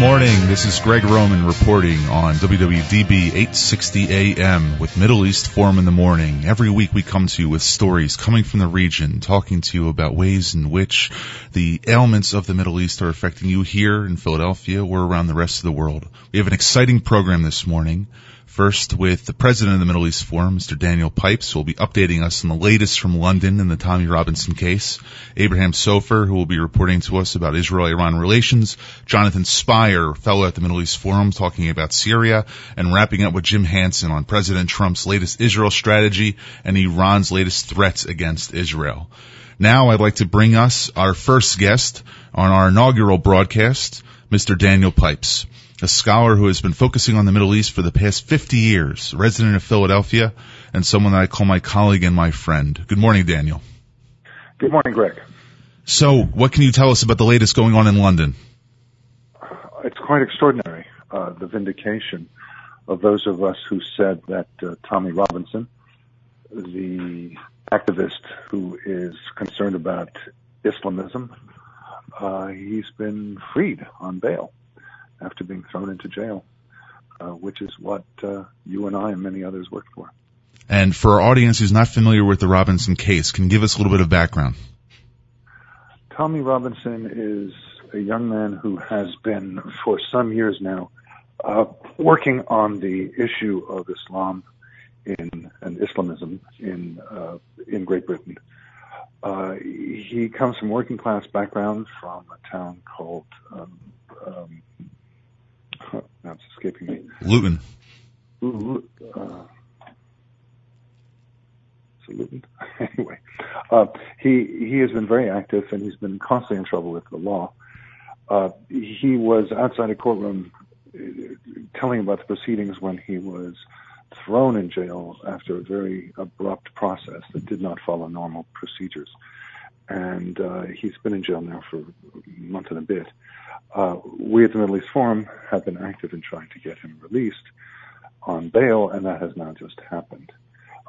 morning. This is Greg Roman reporting on WWDB 860 AM with Middle East Forum in the morning. Every week we come to you with stories coming from the region, talking to you about ways in which the ailments of the Middle East are affecting you here in Philadelphia or around the rest of the world. We have an exciting program this morning. First, with the president of the Middle East Forum, Mr. Daniel Pipes, who will be updating us on the latest from London in the Tommy Robinson case. Abraham Sofaer, who will be reporting to us about Israel-Iran relations. Jonathan Spyer, fellow at the Middle East Forum, talking about Syria. And wrapping up with Jim Hanson on President Trump's latest Israel strategy and Iran's latest threats against Israel. Now I'd like to bring us our first guest on our inaugural broadcast, Mr. Daniel Pipes a scholar who has been focusing on the Middle East for the past 50 years, resident of Philadelphia, and someone that I call my colleague and my friend. Good morning, Daniel. Good morning, Greg. So, what can you tell us about the latest going on in London? It's quite extraordinary, uh, the vindication of those of us who said that uh, Tommy Robinson, the activist who is concerned about Islamism, uh, he's been freed on bail after being thrown into jail, uh, which is what uh, you and I and many others worked for. And for our audience who's not familiar with the Robinson case, can you give us a little bit of background? Tommy Robinson is a young man who has been for some years now uh, working on the issue of Islam in and Islamism in uh, in Great Britain. Uh, he comes from working class background from a town called um, um, now it's escaping me. Luton. Uh, Luton? anyway, uh, he he has been very active and he's been constantly in trouble with the law. Uh, he was outside a courtroom uh, telling about the proceedings when he was thrown in jail after a very abrupt process that did not follow normal procedures. And uh, he's been in jail now for a month and a bit. Uh, we at the Middle East Forum have been active in trying to get him released on bail, and that has now just happened.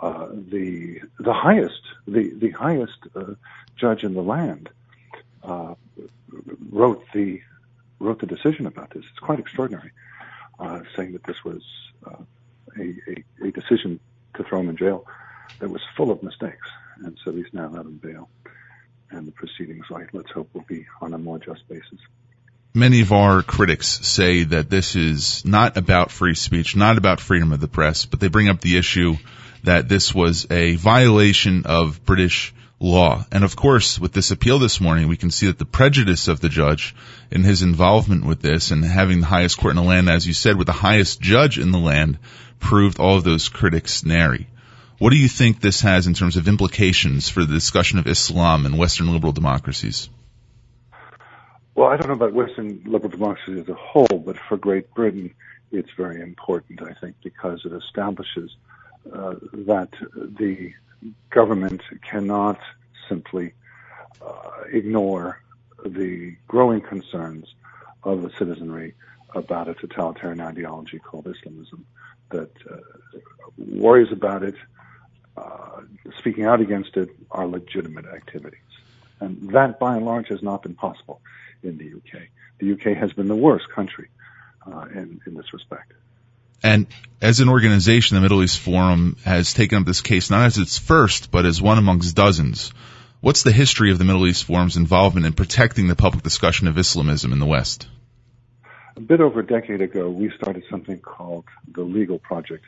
Uh, the the highest the the highest uh, judge in the land uh, wrote the wrote the decision about this. It's quite extraordinary, uh, saying that this was a, a, a decision to throw him in jail that was full of mistakes, and so he's now out on bail, and the proceedings, right, let's hope, will be on a more just basis many of our critics say that this is not about free speech, not about freedom of the press, but they bring up the issue that this was a violation of British law. And of course, with this appeal this morning, we can see that the prejudice of the judge in his involvement with this and having the highest court in the land, as you said, with the highest judge in the land, proved all of those critics nary. What do you think this has in terms of implications for the discussion of Islam and Western liberal democracies? Well, I don't know about Western liberal democracy as a whole, but for Great Britain, it's very important, I think, because it establishes uh, that the government cannot simply uh, ignore the growing concerns of the citizenry about a totalitarian ideology called Islamism that uh, worries about it, uh, speaking out against it are legitimate activities. And that, by and large, has not been possible in the UK. The UK has been the worst country uh, in, in this respect. And as an organization, the Middle East Forum has taken up this case not as its first, but as one amongst dozens. What's the history of the Middle East Forum's involvement in protecting the public discussion of Islamism in the West? A bit over a decade ago, we started something called the Legal Project.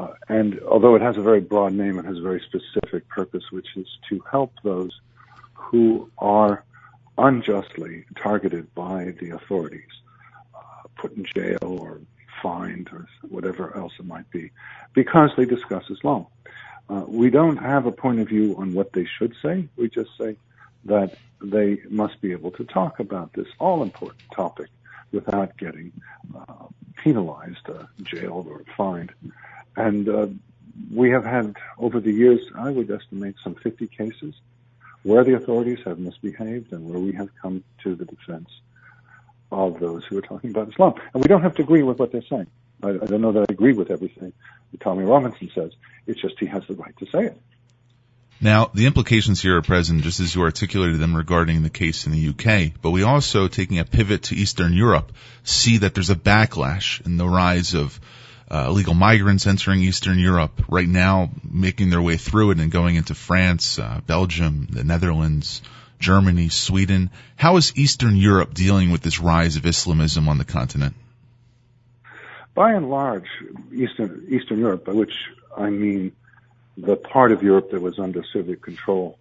Uh, and although it has a very broad name, it has a very specific purpose, which is to help those who are unjustly targeted by the authorities, uh, put in jail or fined or whatever else it might be, because they discuss Islam. Uh, we don't have a point of view on what they should say. We just say that they must be able to talk about this all important topic without getting uh, penalized, uh, jailed, or fined. And uh, we have had over the years, I would estimate, some 50 cases where the authorities have misbehaved and where we have come to the defense of those who are talking about Islam. And we don't have to agree with what they're saying. I, I don't know that I agree with everything that Tommy Robinson says. It's just he has the right to say it. Now, the implications here are present just as you articulated them regarding the case in the UK, but we also, taking a pivot to Eastern Europe, see that there's a backlash in the rise of uh, illegal migrants entering Eastern Europe right now, making their way through it and going into France, uh, Belgium, the Netherlands, Germany, Sweden. How is Eastern Europe dealing with this rise of Islamism on the continent? By and large, Eastern Eastern Europe, by which I mean the part of Europe that was under Soviet control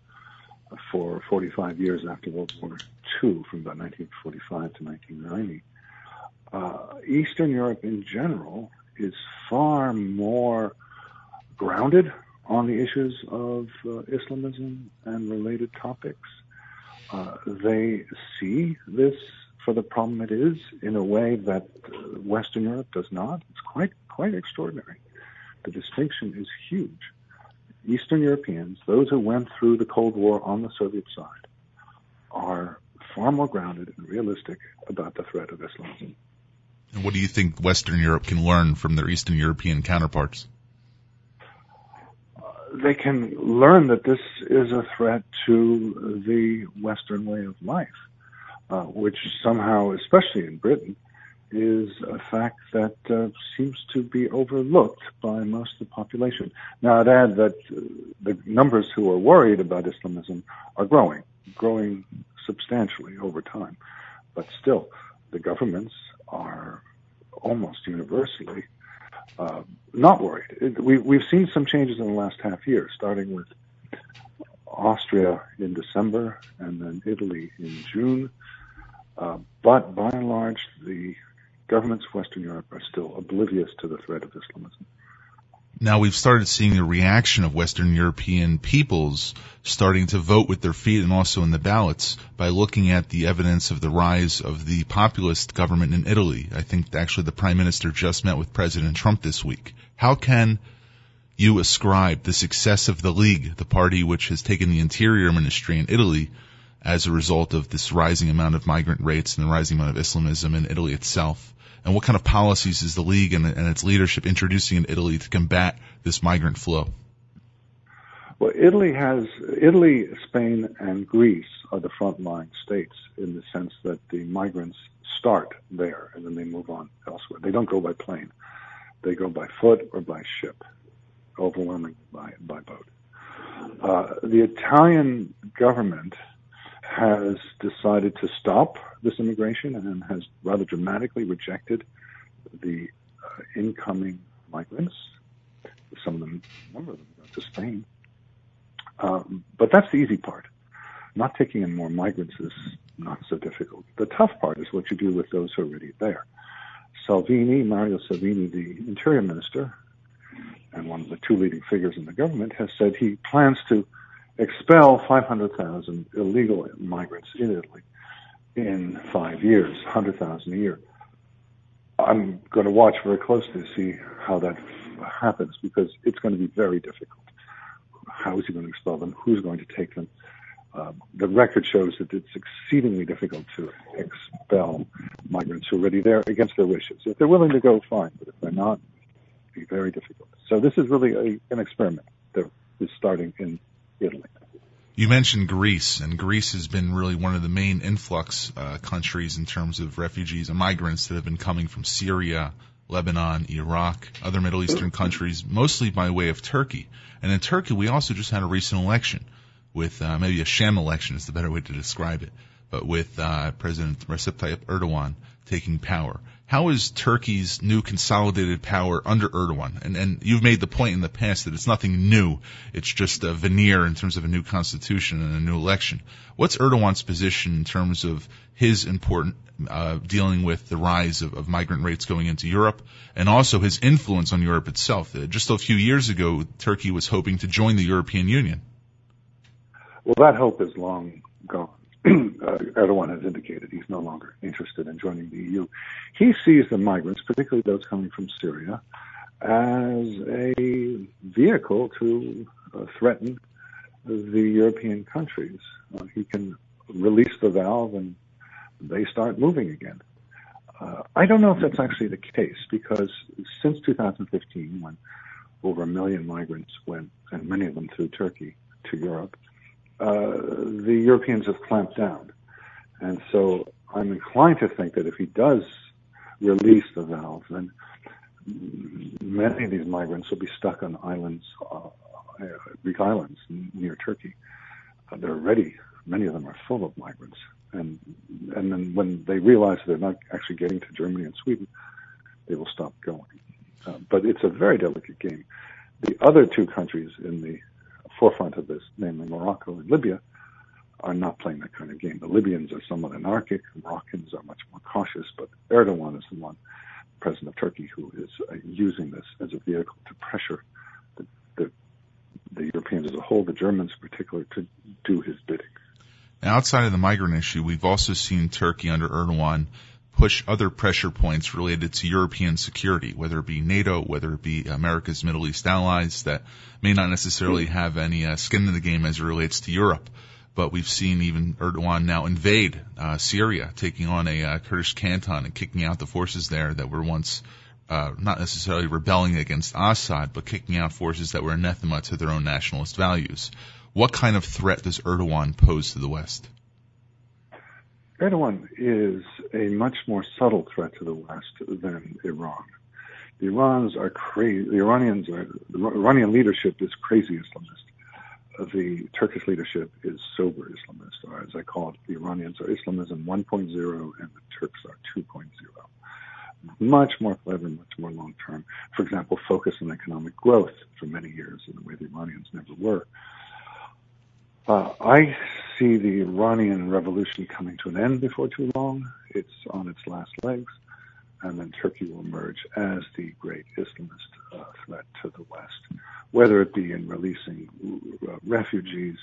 for 45 years after World War II, from about 1945 to 1990. Uh, Eastern Europe in general is far more grounded on the issues of uh, Islamism and related topics. Uh, they see this for the problem it is in a way that Western Europe does not. It's quite quite extraordinary. The distinction is huge. Eastern Europeans, those who went through the Cold War on the Soviet side, are far more grounded and realistic about the threat of Islamism. And what do you think Western Europe can learn from their Eastern European counterparts? Uh, they can learn that this is a threat to the Western way of life, uh, which somehow, especially in Britain, is a fact that uh, seems to be overlooked by most of the population. Now, I'd add that uh, the numbers who are worried about Islamism are growing, growing substantially over time. But still, the governments are almost universally uh, not worried. We, we've seen some changes in the last half year, starting with Austria in December and then Italy in June. Uh, but by and large, the governments of Western Europe are still oblivious to the threat of Islamism. Now we've started seeing the reaction of Western European peoples starting to vote with their feet and also in the ballots by looking at the evidence of the rise of the populist government in Italy. I think actually the Prime Minister just met with President Trump this week. How can you ascribe the success of the League, the party which has taken the interior ministry in Italy, as a result of this rising amount of migrant rates and the rising amount of Islamism in Italy itself? And what kind of policies is the league and, and its leadership introducing in Italy to combat this migrant flow? Well, Italy has Italy, Spain, and Greece are the frontline states in the sense that the migrants start there and then they move on elsewhere. They don't go by plane; they go by foot or by ship, overwhelmingly by by boat. Uh, the Italian government has decided to stop this immigration and has rather dramatically rejected the uh, incoming migrants. Some of them, a number of them, go to Spain. Um, but that's the easy part. Not taking in more migrants is not so difficult. The tough part is what you do with those who are already there. Salvini, Mario Salvini, the interior minister, and one of the two leading figures in the government, has said he plans to expel 500,000 illegal migrants in Italy in five years, 100,000 a year. I'm going to watch very closely to see how that happens because it's going to be very difficult. How is he going to expel them? Who's going to take them? Um, the record shows that it's exceedingly difficult to expel migrants who are already there against their wishes. If they're willing to go, fine, but if they're not, it'll be very difficult. So this is really a, an experiment that is starting in Italy. You mentioned Greece, and Greece has been really one of the main influx uh, countries in terms of refugees and migrants that have been coming from Syria, Lebanon, Iraq, other Middle Eastern countries, mostly by way of Turkey. And in Turkey, we also just had a recent election with uh, maybe a sham election is the better way to describe it, but with uh, President Recep Tayyip Erdogan taking power. How is Turkey's new consolidated power under Erdogan? And, and you've made the point in the past that it's nothing new. It's just a veneer in terms of a new constitution and a new election. What's Erdogan's position in terms of his important uh, dealing with the rise of, of, migrant rates going into Europe and also his influence on Europe itself? Uh, just a few years ago, Turkey was hoping to join the European Union. Well, that hope is long gone. uh, Erdogan has indicated he's no longer interested in joining the EU. He sees the migrants, particularly those coming from Syria, as a vehicle to uh, threaten the European countries. Uh, he can release the valve and they start moving again. Uh, I don't know if that's actually the case because since 2015, when over a million migrants went, and many of them through Turkey, to Europe, the Europeans have clamped down. And so I'm inclined to think that if he does release the valve, then many of these migrants will be stuck on islands, uh, Greek islands near Turkey. Uh, they're already, many of them are full of migrants. And, and then when they realize they're not actually getting to Germany and Sweden, they will stop going. Uh, but it's a very delicate game. The other two countries in the forefront of this, namely Morocco and Libya, are not playing that kind of game. The Libyans are somewhat anarchic. The Moroccans are much more cautious, but Erdogan is the one, president of Turkey, who is uh, using this as a vehicle to pressure the, the, the Europeans as a whole, the Germans in particular, to do his bidding. Now, outside of the migrant issue, we've also seen Turkey under Erdogan push other pressure points related to European security, whether it be NATO, whether it be America's Middle East allies that may not necessarily have any uh, skin in the game as it relates to Europe. But we've seen even Erdogan now invade uh, Syria, taking on a uh, Kurdish canton and kicking out the forces there that were once uh, not necessarily rebelling against Assad, but kicking out forces that were anathema to their own nationalist values. What kind of threat does Erdogan pose to the West? Erdogan is a much more subtle threat to the West than Iran. The Iranians are crazy. The Iranians are the Iranian leadership is crazy Islamist. Uh, the Turkish leadership is sober Islamist, or as I call it, the Iranians are Islamism 1.0 and the Turks are 2.0. Much more clever, much more long term. For example, focus on economic growth for many years in a way the Iranians never were. Uh, I see the Iranian revolution coming to an end before too long. It's on its last legs, and then Turkey will emerge as the great Islamist uh, threat to the West, whether it be in releasing uh, refugees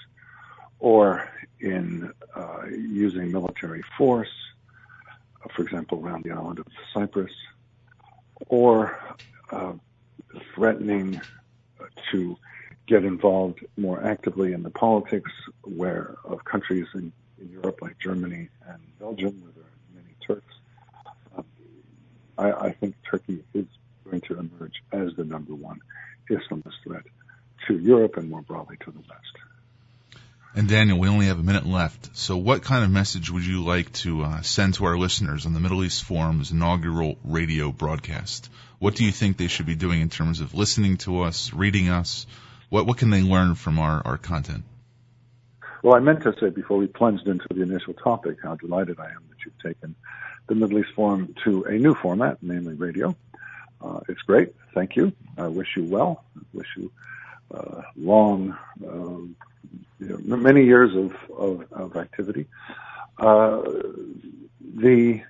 or in uh, using military force, uh, for example, around the island of Cyprus, or threatening to get involved more actively in the politics where of countries in, in Europe like Germany and Belgium, where there are many Turks. Um, I, I think Turkey is going to emerge as the number one Islamist threat to Europe and more broadly to the West. And Daniel, we only have a minute left. So, what kind of message would you like to uh, send to our listeners on the Middle East Forum's inaugural radio broadcast? What do you think they should be doing in terms of listening to us, reading us, what what can they learn from our, our content? Well, I meant to say before we plunged into the initial topic how delighted I am that you've taken the Middle East Forum to a new format, namely radio. Uh, it's great. Thank you. I wish you well. I wish you uh, long, um, you know, many years of, of, of activity. Uh, the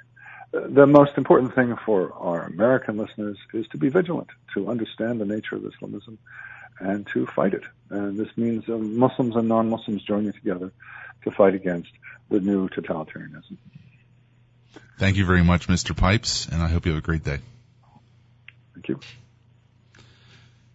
the most important thing for our American listeners is to be vigilant, to understand the nature of Islamism, and to fight it. And this means uh, Muslims and non-Muslims joining together to fight against the new totalitarianism. Thank you very much, Mr. Pipes, and I hope you have a great day. Thank you.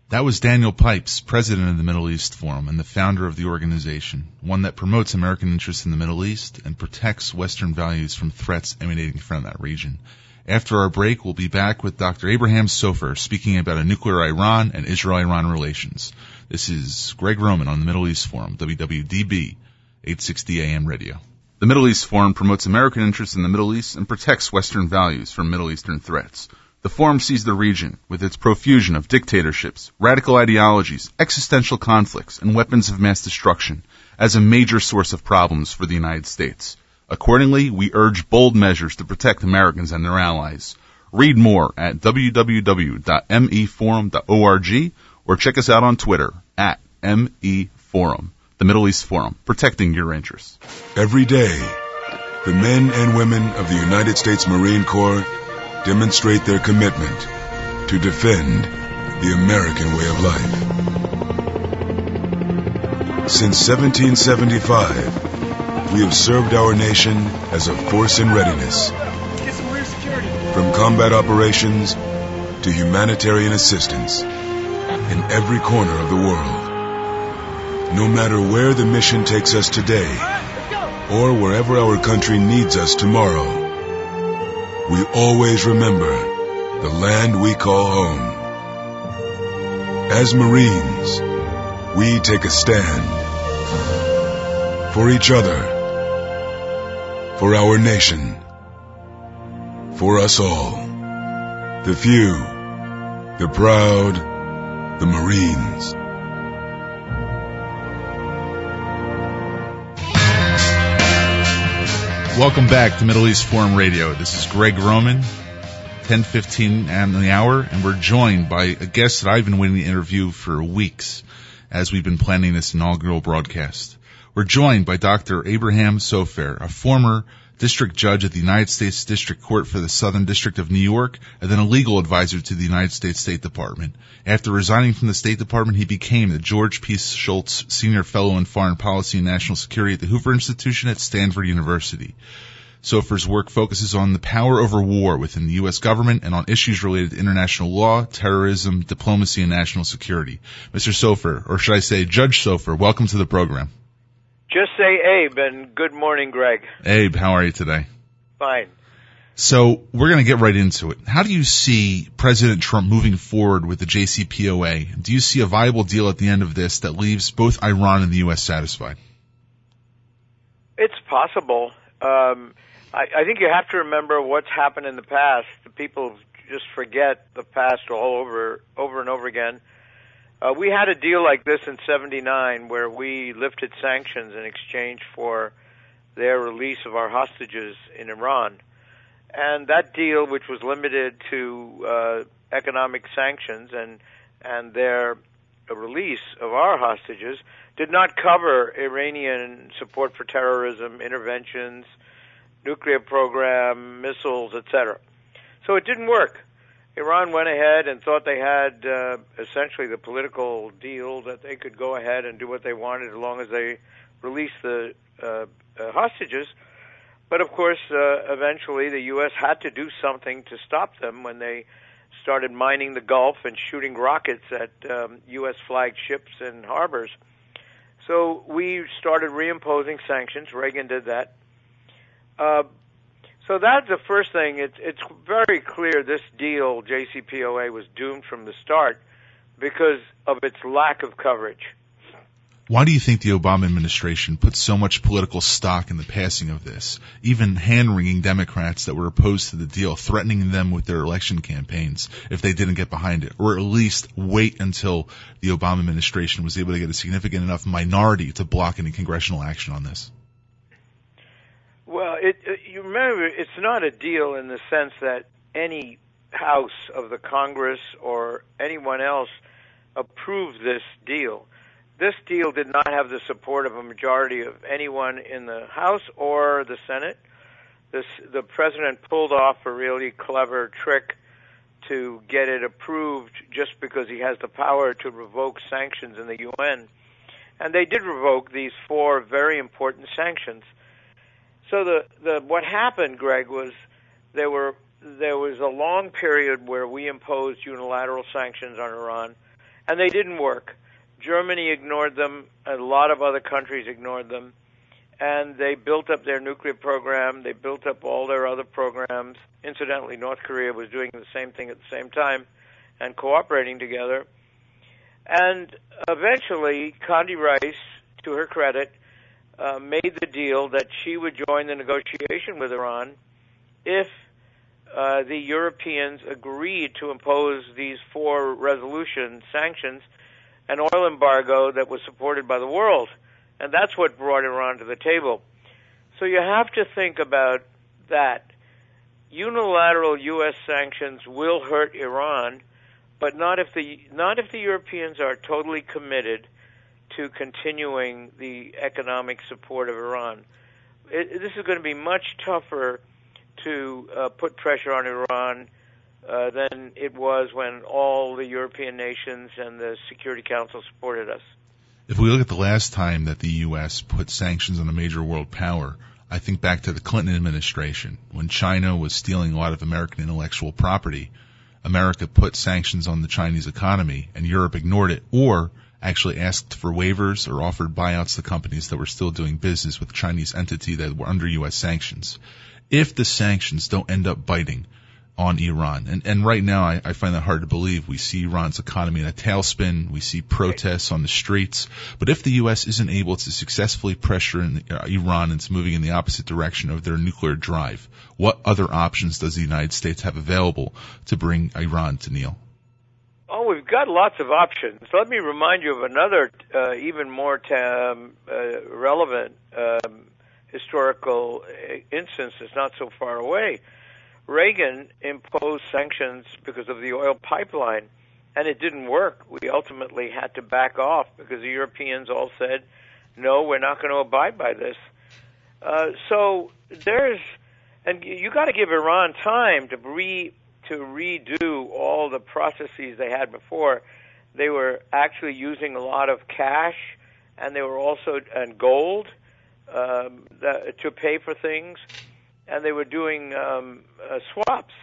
That was Daniel Pipes, president of the Middle East Forum and the founder of the organization, one that promotes American interests in the Middle East and protects Western values from threats emanating from that region. After our break, we'll be back with Dr. Abraham Sofaer speaking about a nuclear Iran and Israel-Iran relations. This is Greg Roman on the Middle East Forum, WWDB 860 AM radio. The Middle East Forum promotes American interests in the Middle East and protects Western values from Middle Eastern threats. The Forum sees the region, with its profusion of dictatorships, radical ideologies, existential conflicts, and weapons of mass destruction, as a major source of problems for the United States. Accordingly, we urge bold measures to protect Americans and their allies. Read more at www.meforum.org or check us out on Twitter at meforum. The Middle East Forum, protecting your interests. Every day, the men and women of the United States Marine Corps demonstrate their commitment to defend the American way of life. Since 1775, we have served our nation as a force in readiness. From combat operations to humanitarian assistance in every corner of the world. No matter where the mission takes us today or wherever our country needs us tomorrow, we always remember the land we call home. As Marines, we take a stand For each other. For our nation. For us all. The few. The proud. The Marines. Welcome back to Middle East Forum Radio. This is Greg Roman, 1015 on the hour, and we're joined by a guest that I've been waiting to interview for weeks as we've been planning this inaugural broadcast. We're joined by Dr. Abraham Sofaer, a former district judge at the United States District Court for the Southern District of New York, and then a legal advisor to the United States State Department. After resigning from the State Department, he became the George P. Shultz Senior Fellow in Foreign Policy and National Security at the Hoover Institution at Stanford University. Sofaer's work focuses on the power over war within the U.S. government and on issues related to international law, terrorism, diplomacy, and national security. Mr. Sofaer, or should I say Judge Sofaer, welcome to the program. Just say Abe and good morning, Greg. Abe, how are you today? Fine. So we're going to get right into it. How do you see President Trump moving forward with the JCPOA? Do you see a viable deal at the end of this that leaves both Iran and the U.S. satisfied? It's possible. Um, I, I think you have to remember what's happened in the past. The people just forget the past all over, over and over again. Uh, we had a deal like this in '79 where we lifted sanctions in exchange for their release of our hostages in Iran, and that deal, which was limited to uh, economic sanctions and and their release of our hostages, did not cover Iranian support for terrorism, interventions, nuclear program, missiles, etc. So it didn't work. Iran went ahead and thought they had uh, essentially the political deal that they could go ahead and do what they wanted as long as they released the uh, uh, hostages. But of course, uh, eventually the U.S. had to do something to stop them when they started mining the Gulf and shooting rockets at um, U.S. flagged ships and harbors. So we started reimposing sanctions. Reagan did that. Uh, so that's the first thing. It's it's very clear this deal JCPOA was doomed from the start because of its lack of coverage. Why do you think the Obama administration put so much political stock in the passing of this, even hand-wringing Democrats that were opposed to the deal, threatening them with their election campaigns if they didn't get behind it, or at least wait until the Obama administration was able to get a significant enough minority to block any congressional action on this? It, it, you remember, it's not a deal in the sense that any house of the Congress or anyone else approved this deal. This deal did not have the support of a majority of anyone in the House or the Senate. This, the president pulled off a really clever trick to get it approved just because he has the power to revoke sanctions in the UN. And they did revoke these four very important sanctions. So the, the what happened, Greg, was there were there was a long period where we imposed unilateral sanctions on Iran, and they didn't work. Germany ignored them. A lot of other countries ignored them, and they built up their nuclear program. They built up all their other programs. Incidentally, North Korea was doing the same thing at the same time, and cooperating together. And eventually, Condi Rice, to her credit, uh, made the deal that she would join the negotiation with Iran if uh, the Europeans agreed to impose these four resolution sanctions, an oil embargo that was supported by the world. And that's what brought Iran to the table. So you have to think about that. Unilateral U.S. sanctions will hurt Iran, but not if the not if the Europeans are totally committed to continuing the economic support of Iran. It, this is going to be much tougher to uh, put pressure on Iran uh, than it was when all the European nations and the Security Council supported us. If we look at the last time that the U.S. put sanctions on a major world power, I think back to the Clinton administration when China was stealing a lot of American intellectual property. America put sanctions on the Chinese economy and Europe ignored it or actually asked for waivers or offered buyouts to companies that were still doing business with Chinese entity that were under U.S. sanctions. If the sanctions don't end up biting on Iran. And, and right now, I, I find that hard to believe. We see Iran's economy in a tailspin. We see protests on the streets. But if the U.S. isn't able to successfully pressure in uh, Iran into moving in the opposite direction of their nuclear drive, what other options does the United States have available to bring Iran to kneel? Oh, we've got lots of options. Let me remind you of another, uh, even more um, uh, relevant um, historical uh, instance that's not so far away. Reagan imposed sanctions because of the oil pipeline, and it didn't work. We ultimately had to back off because the Europeans all said, "No, we're not going to abide by this." Uh, so there's, and you got to give Iran time to re to redo all the processes they had before. They were actually using a lot of cash, and they were also and gold um, that, to pay for things and they were doing um, uh, swaps,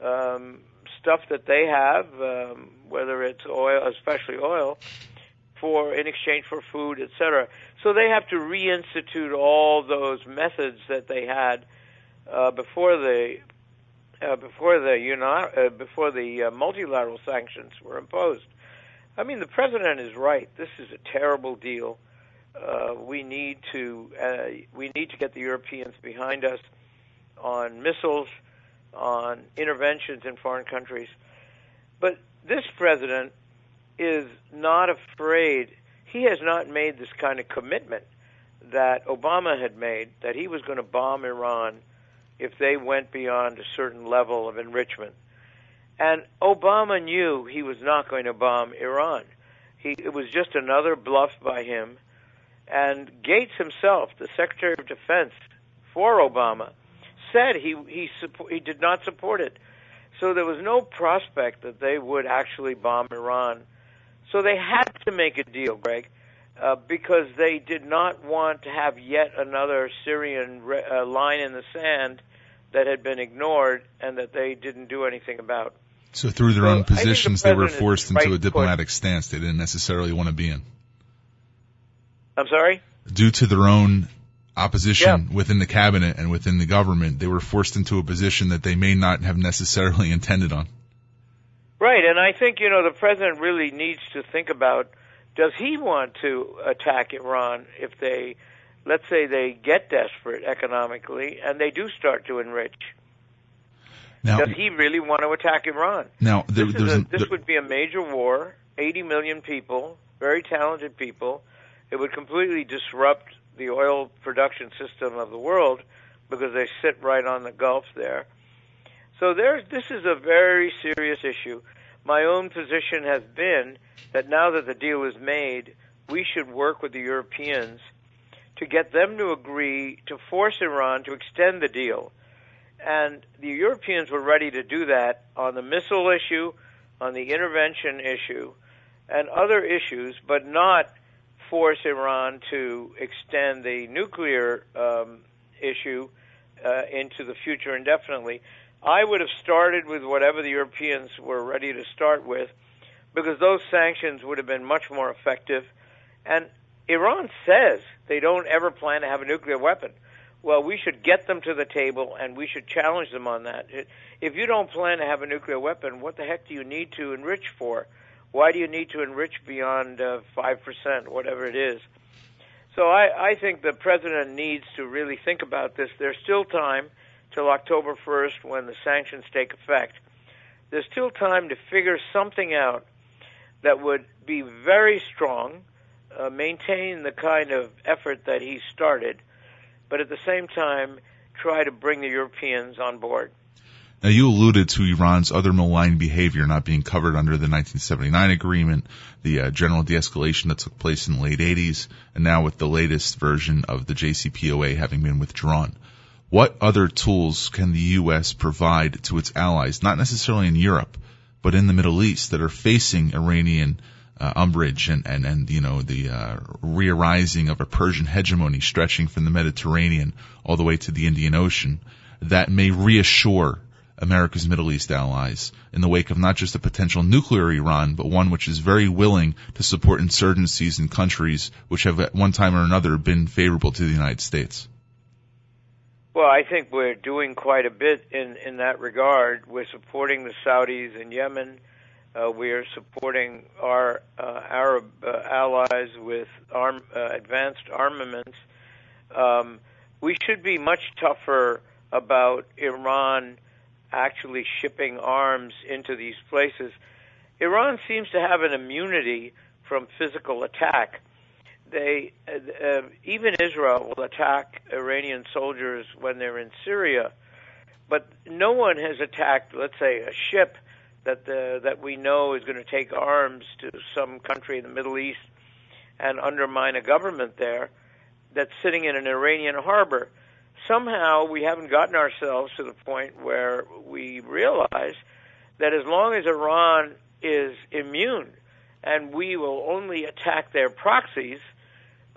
um, stuff that they have, um, whether it's oil, especially oil, for in exchange for food, etc. So they have to reinstitute all those methods that they had uh, before the uh, before the uh, before the uh, multilateral sanctions were imposed. I mean, the president is right. This is a terrible deal. Uh, we need to uh, we need to get the Europeans behind us on missiles, on interventions in foreign countries. But this president is not afraid. He has not made this kind of commitment that Obama had made that he was going to bomb Iran if they went beyond a certain level of enrichment. And Obama knew he was not going to bomb Iran. He, it was just another bluff by him. And Gates himself, the Secretary of Defense for Obama, said he he he did not support it. So there was no prospect that they would actually bomb Iran. So they had to make a deal, Greg, uh, because they did not want to have yet another Syrian re- uh, line in the sand that had been ignored and that they didn't do anything about. So through their so own positions, the they were forced into a diplomatic stance they didn't necessarily want to be in. I'm sorry? Due to their own opposition yeah. within the cabinet and within the government, they were forced into a position that they may not have necessarily intended on. Right, and I think you know the president really needs to think about: Does he want to attack Iran if they, let's say, they get desperate economically and they do start to enrich? Now, does he really want to attack Iran? Now, there, this, a, this would be a major war. Eighty million people, very talented people. It would completely disrupt the oil production system of the world because they sit right on the Gulf there. So there's, this is a very serious issue. My own position has been that now that the deal is made, we should work with the Europeans to get them to agree to force Iran to extend the deal. And the Europeans were ready to do that on the missile issue, on the intervention issue, and other issues, but not force Iran to extend the nuclear um, issue uh, into the future indefinitely. I would have started with whatever the Europeans were ready to start with, because those sanctions would have been much more effective. And Iran says they don't ever plan to have a nuclear weapon. Well, we should get them to the table and we should challenge them on that. If you don't plan to have a nuclear weapon, what the heck do you need to enrich for? Why do you need to enrich beyond uh, 5%, whatever it is? So I, I think the president needs to really think about this. There's still time till October 1st when the sanctions take effect. There's still time to figure something out that would be very strong, uh, maintain the kind of effort that he started, but at the same time try to bring the Europeans on board. Now, you alluded to Iran's other malign behavior not being covered under the 1979 agreement, the uh, general de-escalation that took place in the late 80s, and now with the latest version of the JCPOA having been withdrawn. What other tools can the U.S. provide to its allies, not necessarily in Europe, but in the Middle East that are facing Iranian uh, umbrage and, and, and, you know, the uh, re-arising of a Persian hegemony stretching from the Mediterranean all the way to the Indian Ocean that may reassure America's Middle East allies in the wake of not just a potential nuclear Iran, but one which is very willing to support insurgencies in countries which have at one time or another been favorable to the United States? Well, I think we're doing quite a bit in, in that regard. We're supporting the Saudis in Yemen. Uh, we are supporting our uh, Arab uh, allies with arm, uh, advanced armaments. Um, we should be much tougher about Iran actually shipping arms into these places. Iran seems to have an immunity from physical attack they uh, even Israel will attack Iranian soldiers when they're in Syria, but no one has attacked, let's say, a ship that the, that we know is going to take arms to some country in the Middle East and undermine a government there that's sitting in an Iranian harbor. Somehow we haven't gotten ourselves to the point where we realize that as long as Iran is immune and we will only attack their proxies,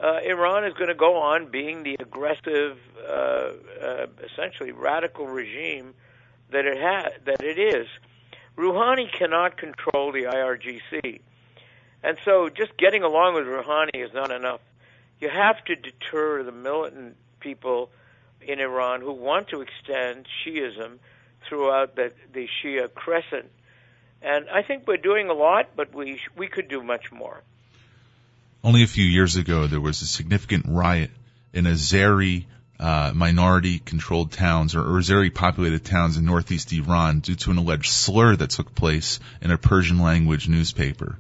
uh, Iran is going to go on being the aggressive, uh, uh, essentially radical regime that it has, that it is. Rouhani cannot control the IRGC, and so just getting along with Rouhani is not enough. You have to deter the militant people in Iran who want to extend Shiism throughout the, the Shia crescent. And I think we're doing a lot, but we we could do much more. Only a few years ago, there was a significant riot in Azeri uh, minority controlled towns or, Azeri populated towns in northeast Iran due to an alleged slur that took place in a Persian language newspaper.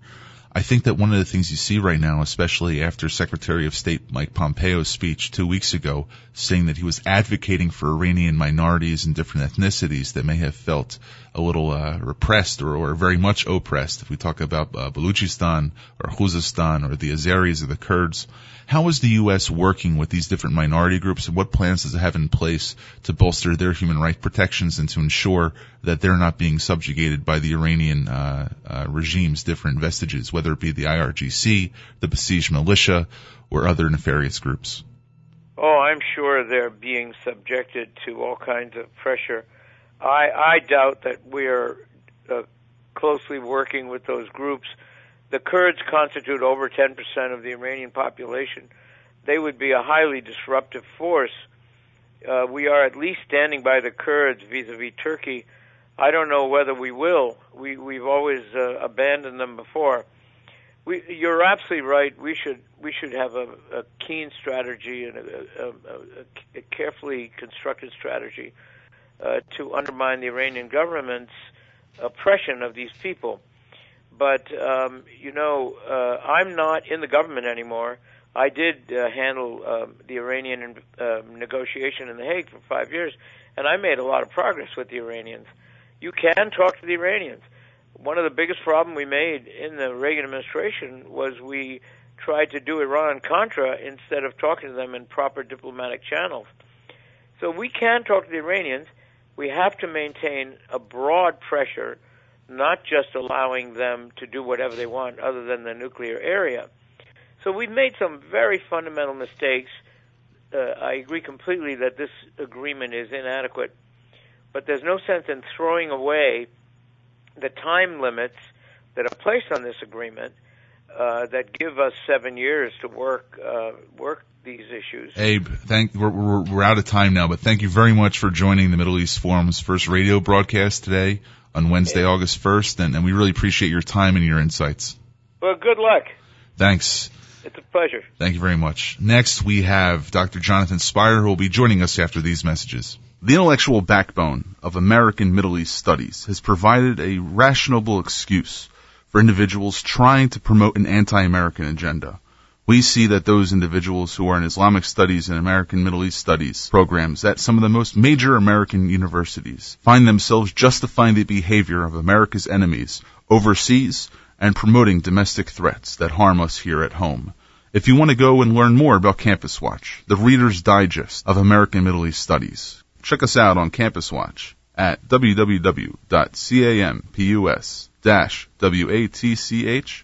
I think that one of the things you see right now, especially after Secretary of State Mike Pompeo's speech two weeks ago, saying that he was advocating for Iranian minorities and different ethnicities that may have felt a little uh, repressed or, or, very much oppressed. If we talk about uh, Baluchistan or Khuzestan or the Azeris or the Kurds, how is the U.S. working with these different minority groups and what plans does it have in place to bolster their human rights protections and to ensure that they're not being subjugated by the Iranian uh, uh, regime's different vestiges, whether it be the IRGC, the Basij militia, or other nefarious groups? Oh, I'm sure they're being subjected to all kinds of pressure. I, I doubt that we're uh, closely working with those groups the Kurds constitute over 10% of the Iranian population. They would be a highly disruptive force. Uh, we are at least standing by the Kurds vis-a-vis Turkey. I don't know whether we will. We, we've always uh, abandoned them before. We, you're absolutely right. We should we should have a, a keen strategy and a, a, a carefully constructed strategy uh, to undermine the Iranian government's oppression of these people but um, you know, uh, I'm not in the government anymore. I did uh, handle um, the Iranian uh, negotiation in The Hague for five years, and I made a lot of progress with the Iranians. You can talk to the Iranians. One of the biggest problems we made in the Reagan administration was we tried to do Iran Contra instead of talking to them in proper diplomatic channels. So we can talk to the Iranians. We have to maintain a broad pressure not just allowing them to do whatever they want other than the nuclear area. So we've made some very fundamental mistakes. Uh, I agree completely that this agreement is inadequate, but there's no sense in throwing away the time limits that are placed on this agreement uh, that give us seven years to work uh, work these issues. Abe, thank we're, we're, we're out of time now, but thank you very much for joining the Middle East Forum's first radio broadcast today on Wednesday, yeah. August 1st, and, and we really appreciate your time and your insights. Well, good luck. Thanks. It's a pleasure. Thank you very much. Next, we have Dr. Jonathan Spyer, who will be joining us after these messages. The intellectual backbone of American Middle East studies has provided a rationable excuse for individuals trying to promote an anti-American agenda we see that those individuals who are in Islamic studies and American Middle East studies programs at some of the most major American universities find themselves justifying the behavior of America's enemies overseas and promoting domestic threats that harm us here at home. If you want to go and learn more about Campus Watch, the Reader's Digest of American Middle East Studies, check us out on Campus Watch at www.campus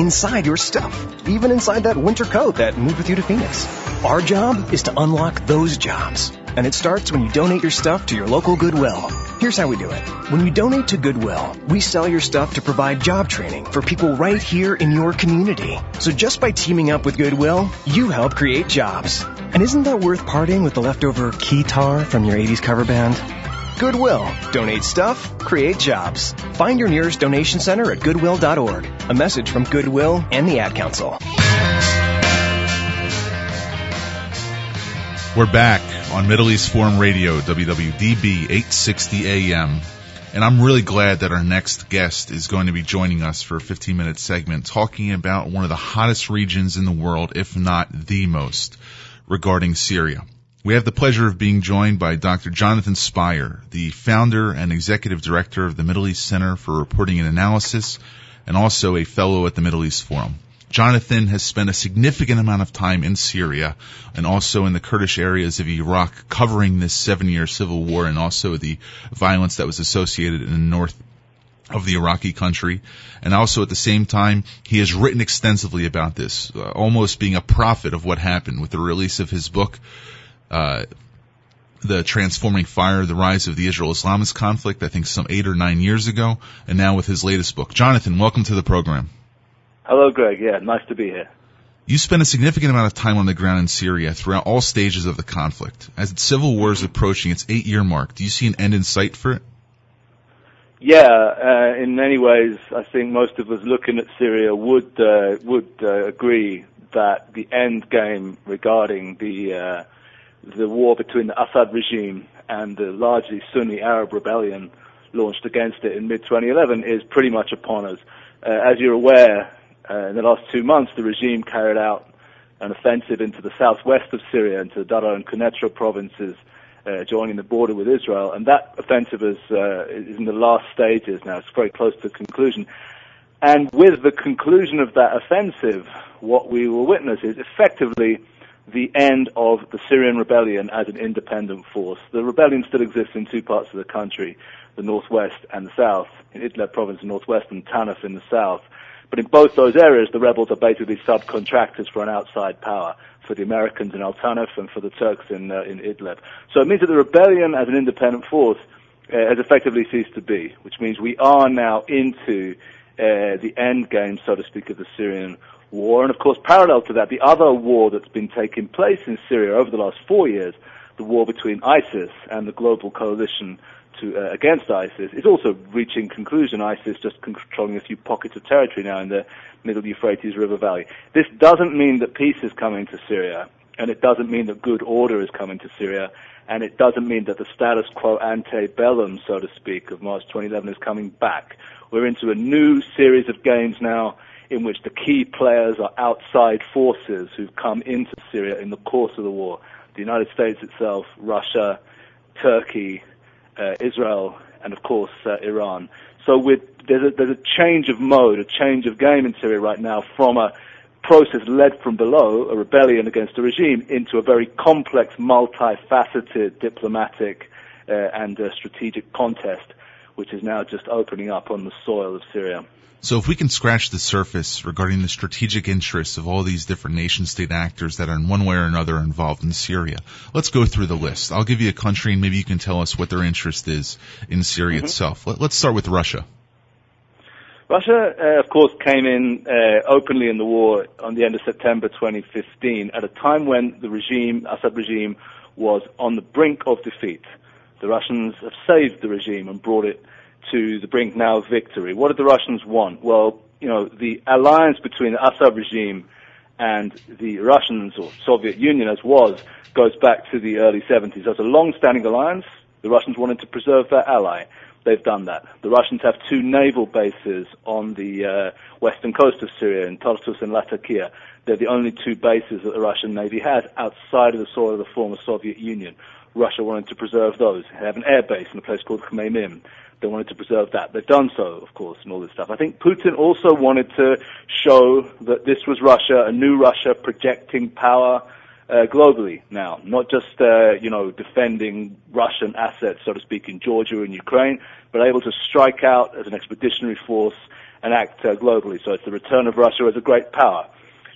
inside your stuff. Even inside that winter coat that moved with you to Phoenix. Our job is to unlock those jobs. And it starts when you donate your stuff to your local Goodwill. Here's how we do it. When you donate to Goodwill, we sell your stuff to provide job training for people right here in your community. So just by teaming up with Goodwill, you help create jobs. And isn't that worth parting with the leftover keytar from your 80s cover band? Goodwill. Donate stuff, create jobs. Find your nearest donation center at goodwill.org. A message from Goodwill and the Ad Council. We're back on Middle East Forum Radio, WWDB 860 AM. And I'm really glad that our next guest is going to be joining us for a 15 minute segment talking about one of the hottest regions in the world, if not the most, regarding Syria. We have the pleasure of being joined by Dr. Jonathan Spyer, the founder and executive director of the Middle East Center for Reporting and Analysis, and also a fellow at the Middle East Forum. Jonathan has spent a significant amount of time in Syria and also in the Kurdish areas of Iraq covering this seven year civil war and also the violence that was associated in the north of the Iraqi country. And also at the same time, he has written extensively about this, uh, almost being a prophet of what happened with the release of his book, uh, the transforming fire, the rise of the Israel-Islamist conflict, I think some eight or nine years ago, and now with his latest book. Jonathan, welcome to the program. Hello, Greg. Yeah, nice to be here. You spent a significant amount of time on the ground in Syria throughout all stages of the conflict. As the civil war is approaching its eight year mark, do you see an end in sight for it? Yeah, uh, in many ways, I think most of us looking at Syria would uh, would uh, agree that the end game regarding the uh, the war between the Assad regime and the largely Sunni Arab rebellion launched against it in mid 2011 is pretty much upon us. Uh, as you're aware, uh, in the last two months, the regime carried out an offensive into the southwest of Syria, into the Daraa and Quneitra provinces, uh, joining the border with Israel. And that offensive is, uh, is in the last stages now. It's very close to conclusion. And with the conclusion of that offensive, what we will witness is effectively the end of the Syrian rebellion as an independent force. The rebellion still exists in two parts of the country, the northwest and the south, in Idlib province in the northwest and Tanaf in the south. But in both those areas, the rebels are basically subcontractors for an outside power, for the Americans in Al Tanf and for the Turks in, uh, in Idlib. So it means that the rebellion as an independent force uh, has effectively ceased to be, which means we are now into uh, the end game, so to speak, of the Syrian war. And of course, parallel to that, the other war that's been taking place in Syria over the last four years, the war between ISIS and the global coalition to, uh, against ISIS is also reaching conclusion. ISIS just controlling a few pockets of territory now in the middle Euphrates River Valley. This doesn't mean that peace is coming to Syria, and it doesn't mean that good order is coming to Syria, and it doesn't mean that the status quo ante bellum, so to speak, of March 2011 is coming back. We're into a new series of games now in which the key players are outside forces who've come into Syria in the course of the war. The United States itself, Russia, Turkey, uh, Israel, and of course uh, Iran. So with there's a, there's a change of mode, a change of game in Syria right now from a process led from below, a rebellion against a regime, into a very complex, multifaceted diplomatic uh, and uh, strategic contest, which is now just opening up on the soil of Syria. So if we can scratch the surface regarding the strategic interests of all these different nation state actors that are in one way or another involved in Syria, let's go through the list. I'll give you a country and maybe you can tell us what their interest is in Syria mm-hmm. itself. Let, us start with Russia. Russia, uh, of course, came in uh, openly in the war on the end of September 2015 at a time when the regime, Assad regime, was on the brink of defeat. The Russians have saved the regime and brought it to the brink now of victory. What did the Russians want? Well, you know, the alliance between the Assad regime and the Russians or Soviet Union as was goes back to the early 70s. That's a long-standing alliance. The Russians wanted to preserve their ally. They've done that. The Russians have two naval bases on the uh, western coast of Syria, in Tartus and Latakia. They're the only two bases that the Russian Navy has outside of the soil of the former Soviet Union. Russia wanted to preserve those. They have an air base in a place called Khmeimim. They wanted to preserve that. They've done so, of course, and all this stuff. I think Putin also wanted to show that this was Russia, a new Russia, projecting power uh, globally now, not just uh, you know defending Russian assets, so to speak, in Georgia and Ukraine, but able to strike out as an expeditionary force and act uh, globally. So it's the return of Russia as a great power.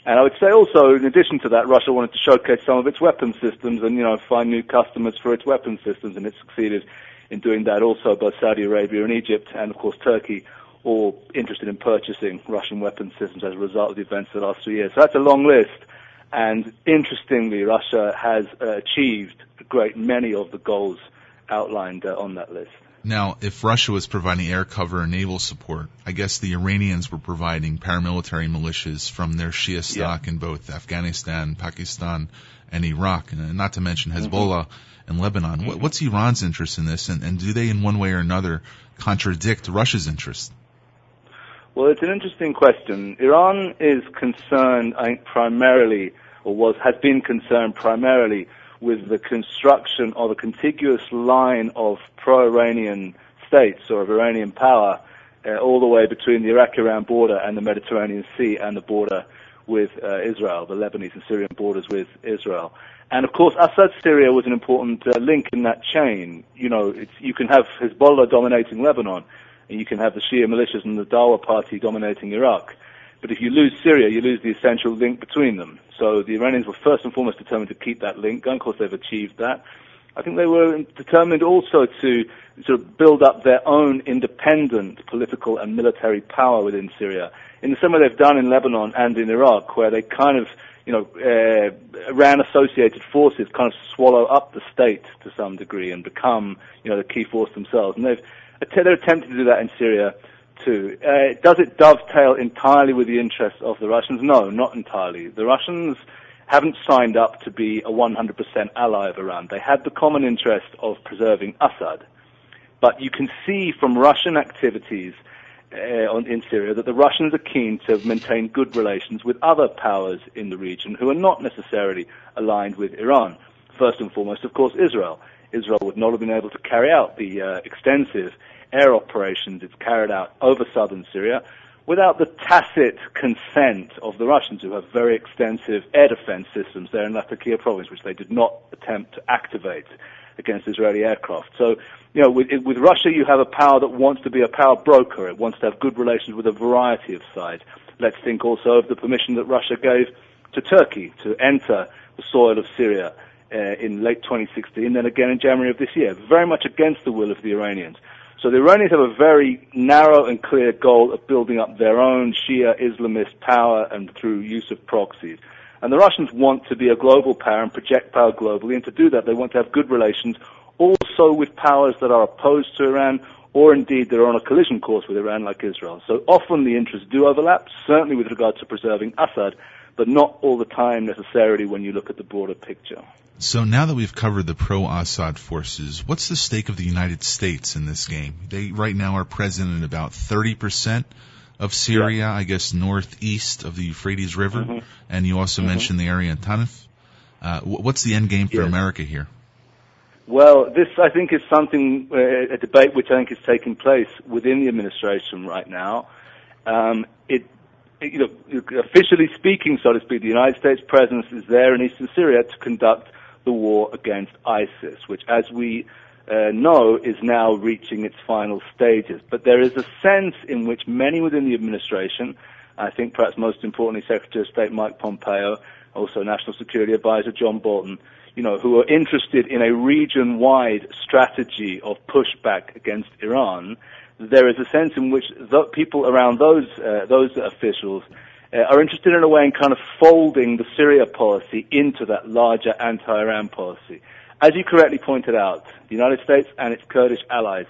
And I would say also, in addition to that, Russia wanted to showcase some of its weapon systems and, you know, find new customers for its weapon systems, and it succeeded in doing that also. Both Saudi Arabia and Egypt, and of course Turkey, all interested in purchasing Russian weapon systems as a result of the events of the last three years. So that's a long list. And interestingly, Russia has uh, achieved a great many of the goals outlined uh, on that list. Now, if Russia was providing air cover and naval support, I guess the Iranians were providing paramilitary militias from their Shia stock yeah. in both Afghanistan, Pakistan, and Iraq, and not to mention mm-hmm. Hezbollah mm-hmm. and Lebanon. Mm-hmm. What's Iran's interest in this, and, and do they, in one way or another, contradict Russia's interest? Well, it's an interesting question. Iran is concerned, I think, primarily, or was has been concerned primarily with the construction of a contiguous line of pro-Iranian states or of Iranian power uh, all the way between the Iraq-Iran border and the Mediterranean Sea and the border with uh, Israel, the Lebanese and Syrian borders with Israel. And of course, Assad Syria was an important uh, link in that chain. You know, you can have Hezbollah dominating Lebanon, and you can have the Shia militias and the Dawa party dominating Iraq. But if you lose Syria, you lose the essential link between them. So the Iranians were first and foremost determined to keep that link and Of course, they've achieved that. I think they were determined also to sort of build up their own independent political and military power within Syria, in the same way they've done in Lebanon and in Iraq, where they kind of, you know, uh, ran associated forces, kind of swallow up the state to some degree and become, you know, the key force themselves. And they've they're attempting to do that in Syria too. Uh, does it dovetail entirely with the interests of the Russians? No, not entirely. The Russians haven't signed up to be a 100% ally of Iran. They had the common interest of preserving Assad. But you can see from Russian activities uh, on, in Syria that the Russians are keen to maintain good relations with other powers in the region who are not necessarily aligned with Iran. First and foremost, of course, Israel. Israel would not have been able to carry out the uh, extensive air operations it's carried out over southern Syria without the tacit consent of the Russians, who have very extensive air defense systems there in Latakia province, which they did not attempt to activate against Israeli aircraft. So, you know, with, with Russia, you have a power that wants to be a power broker. It wants to have good relations with a variety of sides. Let's think also of the permission that Russia gave to Turkey to enter the soil of Syria uh, in late 2016, then again in January of this year, very much against the will of the Iranians. So the Iranians have a very narrow and clear goal of building up their own Shia Islamist power and through use of proxies. And the Russians want to be a global power and project power globally, and to do that they want to have good relations also with powers that are opposed to Iran or indeed that are on a collision course with Iran like Israel. So often the interests do overlap, certainly with regard to preserving Assad, but not all the time necessarily when you look at the broader picture. So now that we've covered the pro-Assad forces, what's the stake of the United States in this game? They right now are present in about 30% of Syria. I guess northeast of the Euphrates River, mm-hmm. and you also mm-hmm. mentioned the area in Tanif. Uh, what's the end game for yes. America here? Well, this I think is something uh, a debate which I think is taking place within the administration right now. Um, it you know, officially speaking, so to speak, the United States presence is there in eastern Syria to conduct the war against ISIS, which, as we uh, know, is now reaching its final stages. But there is a sense in which many within the administration, I think perhaps most importantly Secretary of State Mike Pompeo, also National Security Advisor John Bolton, you know, who are interested in a region-wide strategy of pushback against Iran, there is a sense in which people around those uh, those officials are interested in a way in kind of folding the Syria policy into that larger anti-Iran policy. As you correctly pointed out, the United States and its Kurdish allies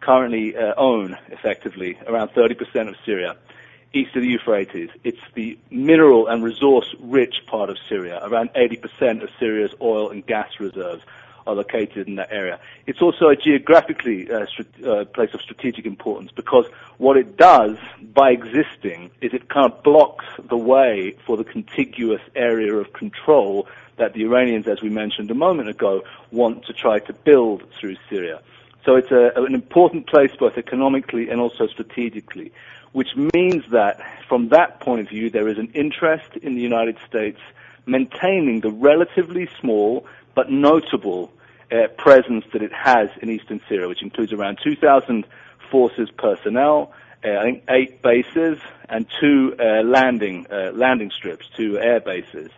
currently uh, own, effectively, around 30% of Syria, east of the Euphrates. It's the mineral and resource-rich part of Syria. Around 80% of Syria's oil and gas reserves are located in that area. It's also a geographically uh, uh, place of strategic importance because what it does by existing is it kind of blocks the way for the contiguous area of control that the Iranians, as we mentioned a moment ago, want to try to build through Syria. So it's a, an important place both economically and also strategically, which means that from that point of view, there is an interest in the United States maintaining the relatively small but notable uh, presence that it has in eastern Syria, which includes around 2,000 forces personnel, uh, I think eight bases and two uh, landing uh, landing strips, two air bases,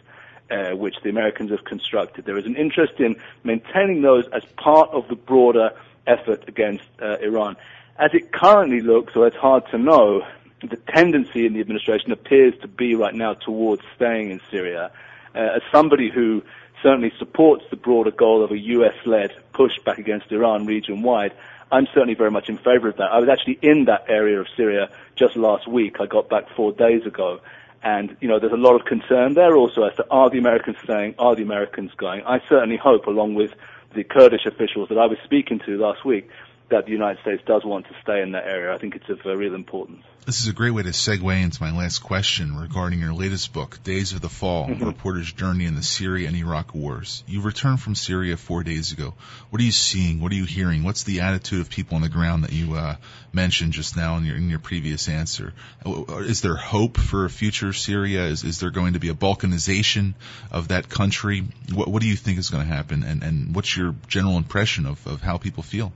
uh, which the Americans have constructed. There is an interest in maintaining those as part of the broader effort against uh, Iran. As it currently looks, or it's hard to know, the tendency in the administration appears to be right now towards staying in Syria. As somebody who certainly supports the broader goal of a US-led push back against Iran region-wide, I'm certainly very much in favor of that. I was actually in that area of Syria just last week. I got back four days ago. And, you know, there's a lot of concern there also as to are the Americans staying, are the Americans going? I certainly hope, along with the Kurdish officials that I was speaking to last week, that the United States does want to stay in that area. I think it's of uh, real importance. This is a great way to segue into my last question regarding your latest book, Days of the Fall, mm-hmm. Reporter's Journey in the Syria and Iraq Wars. You returned from Syria four days ago. What are you seeing? What are you hearing? What's the attitude of people on the ground that you uh, mentioned just now in your, in your previous answer? Uh, is there hope for a future Syria? Is, is there going to be a balkanization of that country? What, what do you think is going to happen? And, and what's your general impression of, of how people feel?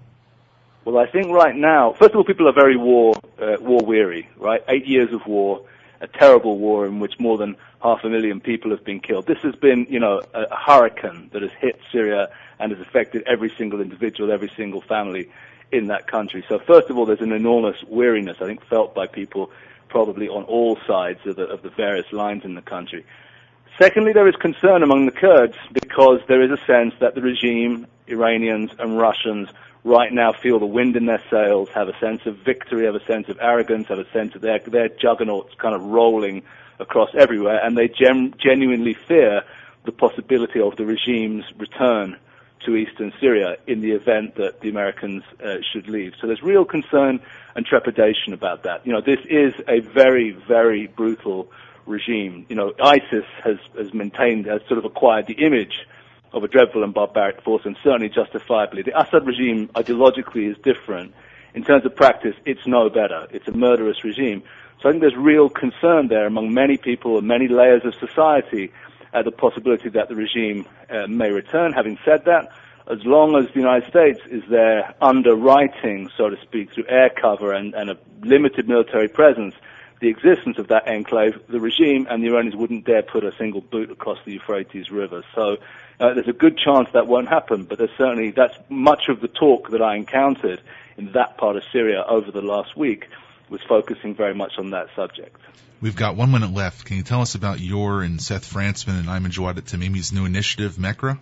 Well, I think right now, first of all, people are very war uh, war weary. Right, eight years of war, a terrible war in which more than half a million people have been killed. This has been, you know, a, hurricane that has hit Syria and has affected every single individual, every single family in that country. So, first of all, there's an enormous weariness, I think, felt by people probably on all sides of the, of the various lines in the country. Secondly, there is concern among the Kurds because there is a sense that the regime, Iranians and Russians right now feel the wind in their sails, have a sense of victory, have a sense of arrogance, have a sense of their, their juggernauts kind of rolling across everywhere, and they gem- genuinely fear the possibility of the regime's return to eastern Syria in the event that the Americans uh, should leave. So there's real concern and trepidation about that. You know, this is a very, very brutal regime. You know, ISIS has, has maintained, has sort of acquired the image of a dreadful and barbaric force, and certainly justifiably. The Assad regime ideologically is different. In terms of practice, it's no better. It's a murderous regime. So I think there's real concern there among many people and many layers of society at the possibility that the regime uh, may return. Having said that, as long as the United States is there underwriting, so to speak, through air cover and, and a limited military presence, the existence of that enclave, the regime and the Iranians wouldn't dare put a single boot across the Euphrates River. So uh, there's a good chance that won't happen, but there's certainly that's much of the talk that I encountered in that part of Syria over the last week was focusing very much on that subject. We've got one minute left. Can you tell us about your and Seth Frantzman and Aymenn Jawad Tamimi's new initiative, MECRA?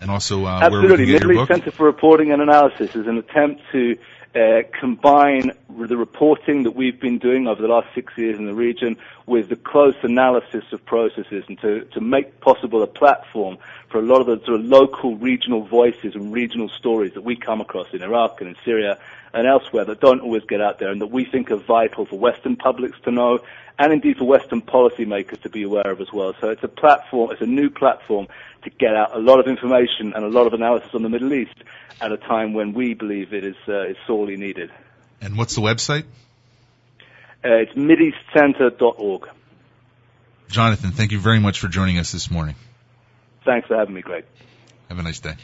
And also, uh, Absolutely. Middle East Center for Reporting and Analysis is an attempt to uh, combine the reporting that we've been doing over the last six years in the region with the close analysis of processes and to, to make possible a platform for a lot of the sort of local regional voices and regional stories that we come across in Iraq and in Syria and elsewhere that don't always get out there and that we think are vital for Western publics to know and indeed for Western policymakers to be aware of as well. So it's a platform, it's a new platform to get out a lot of information and a lot of analysis on the Middle East at a time when we believe it is, uh, is sorely needed. And what's the website? Uh, it's mideastcenter.org. Jonathan, thank you very much for joining us this morning. Thanks for having me, Greg. Have a nice day.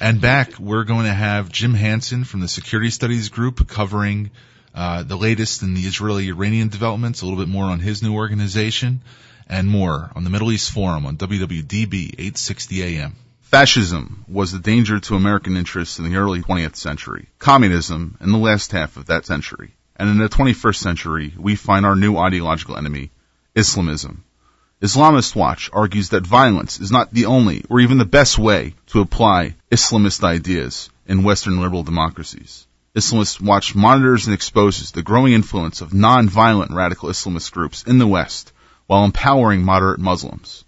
And back, we're going to have Jim Hanson from the Security Studies Group covering uh, the latest in the Israeli-Iranian developments, a little bit more on his new organization, and more on the Middle East Forum on WWDB 860 AM. Fascism was the danger to American interests in the early 20th century. Communism in the last half of that century. And in the 21st century, we find our new ideological enemy, Islamism. Islamist Watch argues that violence is not the only or even the best way to apply Islamist ideas in Western liberal democracies. Islamist Watch monitors and exposes the growing influence of non-violent radical Islamist groups in the West while empowering moderate Muslims.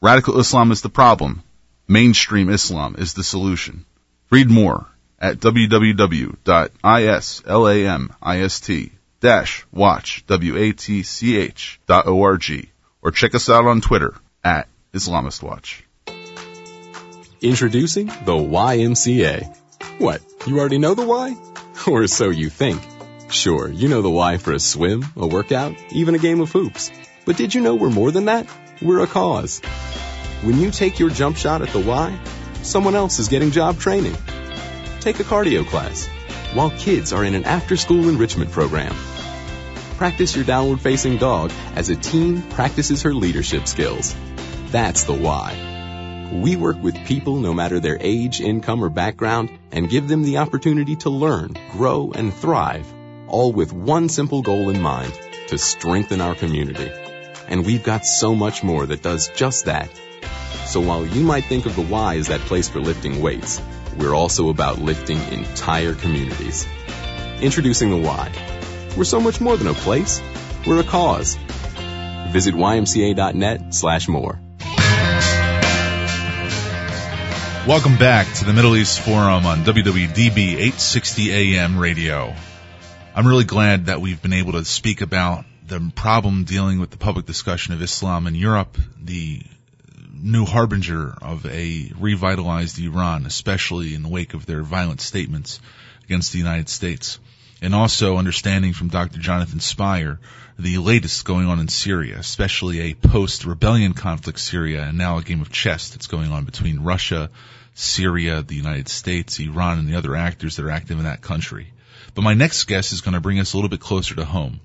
Radical Islam is the problem, mainstream Islam is the solution. Read more at www.islamist-watch, or check us out on Twitter at Islamist Watch. Introducing the YMCA. What, you already know the why? Or so you think. Sure, you know the why for a swim, a workout, even a game of hoops. But did you know we're more than that? We're a cause. When you take your jump shot at the Y, someone else is getting job training. Take a cardio class while kids are in an after school enrichment program. Practice your downward facing dog as a teen practices her leadership skills. That's the why. We work with people no matter their age, income, or background and give them the opportunity to learn, grow, and thrive, all with one simple goal in mind to strengthen our community. And we've got so much more that does just that so while you might think of the Y as that place for lifting weights, we're also about lifting entire communities. Introducing the Y. We're so much more than a place. We're a cause. Visit ymca.net slash more. Welcome back to the Middle East Forum on WWDB 860 AM radio. I'm really glad that we've been able to speak about the problem dealing with the public discussion of Islam in Europe, the new harbinger of a revitalized Iran, especially in the wake of their violent statements against the United States. And also understanding from Dr. Jonathan Spyer the latest going on in Syria, especially a post-rebellion conflict Syria, and now a game of chess that's going on between Russia, Syria, the United States, Iran, and the other actors that are active in that country. But my next guest is going to bring us a little bit closer to home.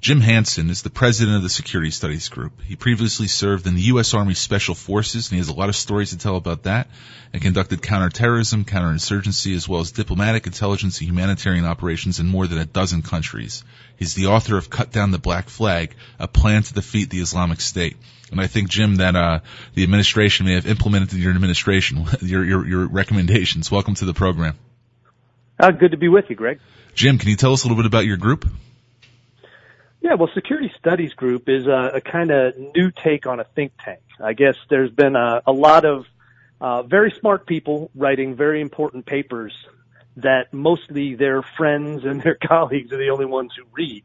Jim Hanson is the president of the Security Studies Group. He previously served in the U.S. Army Special Forces, and he has a lot of stories to tell about that, and conducted counterterrorism, counterinsurgency, as well as diplomatic, intelligence, and humanitarian operations in more than a dozen countries. He's the author of Cut Down the Black Flag, a plan to defeat the Islamic State. And I think, Jim, that uh, the administration may have implemented your administration, your, your, your recommendations. Welcome to the program. Uh, good to be with you, Greg. Jim, can you tell us a little bit about your group? Yeah, well, Security Studies Group is a, a kind of new take on a think tank. I guess there's been a, a lot of uh, very smart people writing very important papers that mostly their friends and their colleagues are the only ones who read.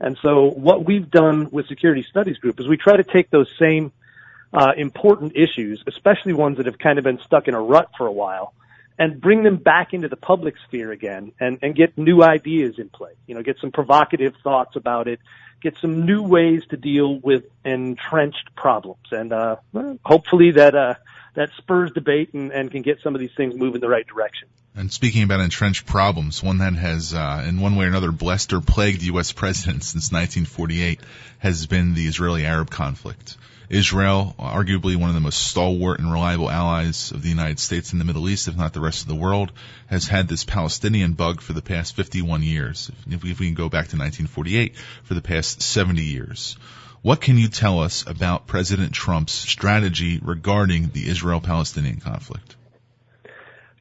And so what we've done with Security Studies Group is we try to take those same uh, important issues, especially ones that have kind of been stuck in a rut for a while, and bring them back into the public sphere again and, and get new ideas in play. You know, get some provocative thoughts about it, get some new ways to deal with entrenched problems. And, uh, hopefully that, uh, that spurs debate and, and can get some of these things moving the right direction. And speaking about entrenched problems, one that has, uh, in one way or another, blessed or plagued U.S. presidents since 1948 has been the Israeli-Arab conflict. Israel, arguably one of the most stalwart and reliable allies of the United States in the Middle East, if not the rest of the world, has had this Palestinian bug for the past 51 years. If we, if we can go back to 1948, for the past 70 years. What can you tell us about President Trump's strategy regarding the Israel-Palestinian conflict?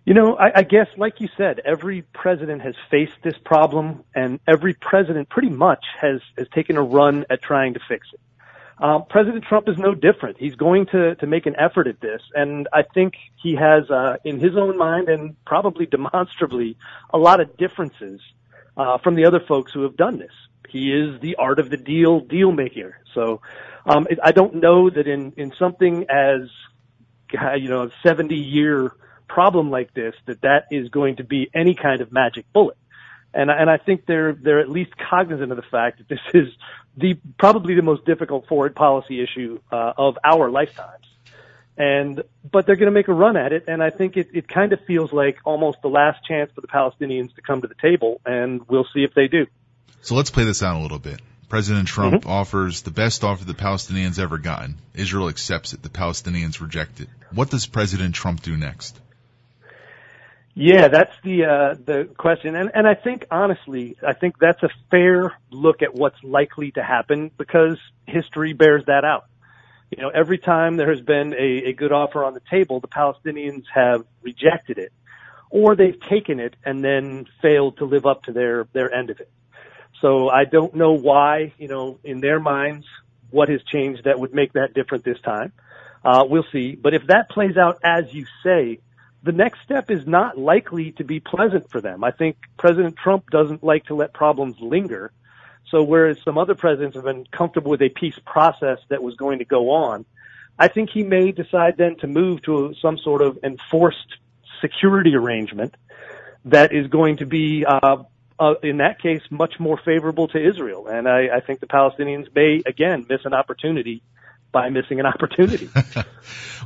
You know, I, I guess, like you said, every president has faced this problem, and every president pretty much has has taken a run at trying to fix it. Um, President Trump is no different. He's going to to make an effort at this, and I think he has, uh, in his own mind, and probably demonstrably, a lot of differences uh, from the other folks who have done this. He is the art of the deal deal maker. So um, I don't know that in in something as you know a 70 year problem like this that that is going to be any kind of magic bullet and and I think they're they're at least cognizant of the fact that this is the probably the most difficult foreign policy issue uh, of our lifetimes. And but they're going to make a run at it, and I think it it kind of feels like almost the last chance for the Palestinians to come to the table, and we'll see if they do. So let's play this out a little bit. President Trump mm-hmm. offers the best offer the Palestinians ever gotten. Israel accepts it. The Palestinians reject it. What does President Trump do next? Yeah, that's the uh, the question, and and I think honestly, I think that's a fair look at what's likely to happen because history bears that out. You know, every time there has been a, a good offer on the table, the Palestinians have rejected it, or they've taken it and then failed to live up to their their end of it. So I don't know why, you know, in their minds, what has changed that would make that different this time. Uh, we'll see. But if that plays out as you say, the next step is not likely to be pleasant for them. I think President Trump doesn't like to let problems linger. So whereas some other presidents have been comfortable with a peace process that was going to go on, I think he may decide then to move to some sort of enforced security arrangement that is going to be, uh, uh, in that case, much more favorable to Israel. And I, I think the Palestinians may again miss an opportunity by missing an opportunity. well,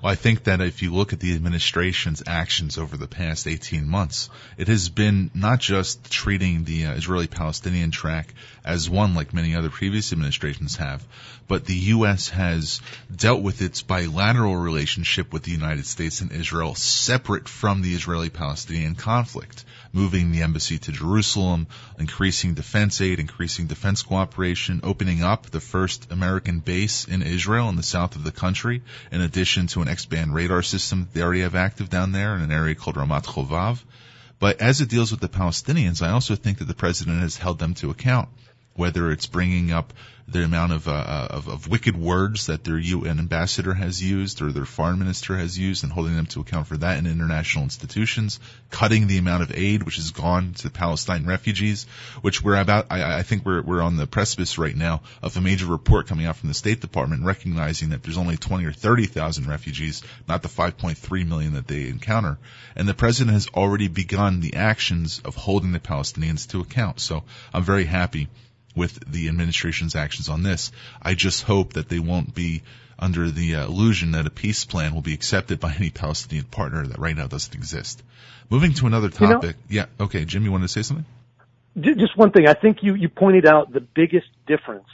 I think that if you look at the administration's actions over the past 18 months, it has been not just treating the uh, Israeli-Palestinian track as one like many other previous administrations have, but the U.S. has dealt with its bilateral relationship with the United States and Israel separate from the Israeli-Palestinian conflict moving the embassy to Jerusalem, increasing defense aid, increasing defense cooperation, opening up the first American base in Israel in the south of the country, in addition to an X-band radar system they already have active down there in an area called Ramat Chovav. But as it deals with the Palestinians, I also think that the president has held them to account, whether it's bringing up the amount of, uh, of, of wicked words that their UN ambassador has used or their foreign minister has used, and holding them to account for that in international institutions, cutting the amount of aid which has gone to Palestine refugees, which we're about. I, I think we're we're on the precipice right now of a major report coming out from the State Department recognizing that there's only 20 or 30 thousand refugees, not the 5.3 million that they encounter, and the president has already begun the actions of holding the Palestinians to account. So I'm very happy with the administration's actions on this. I just hope that they won't be under the uh, illusion that a peace plan will be accepted by any Palestinian partner that right now doesn't exist. Moving to another topic. You know, yeah, okay, Jim, you wanted to say something? Just one thing. I think you, you pointed out the biggest difference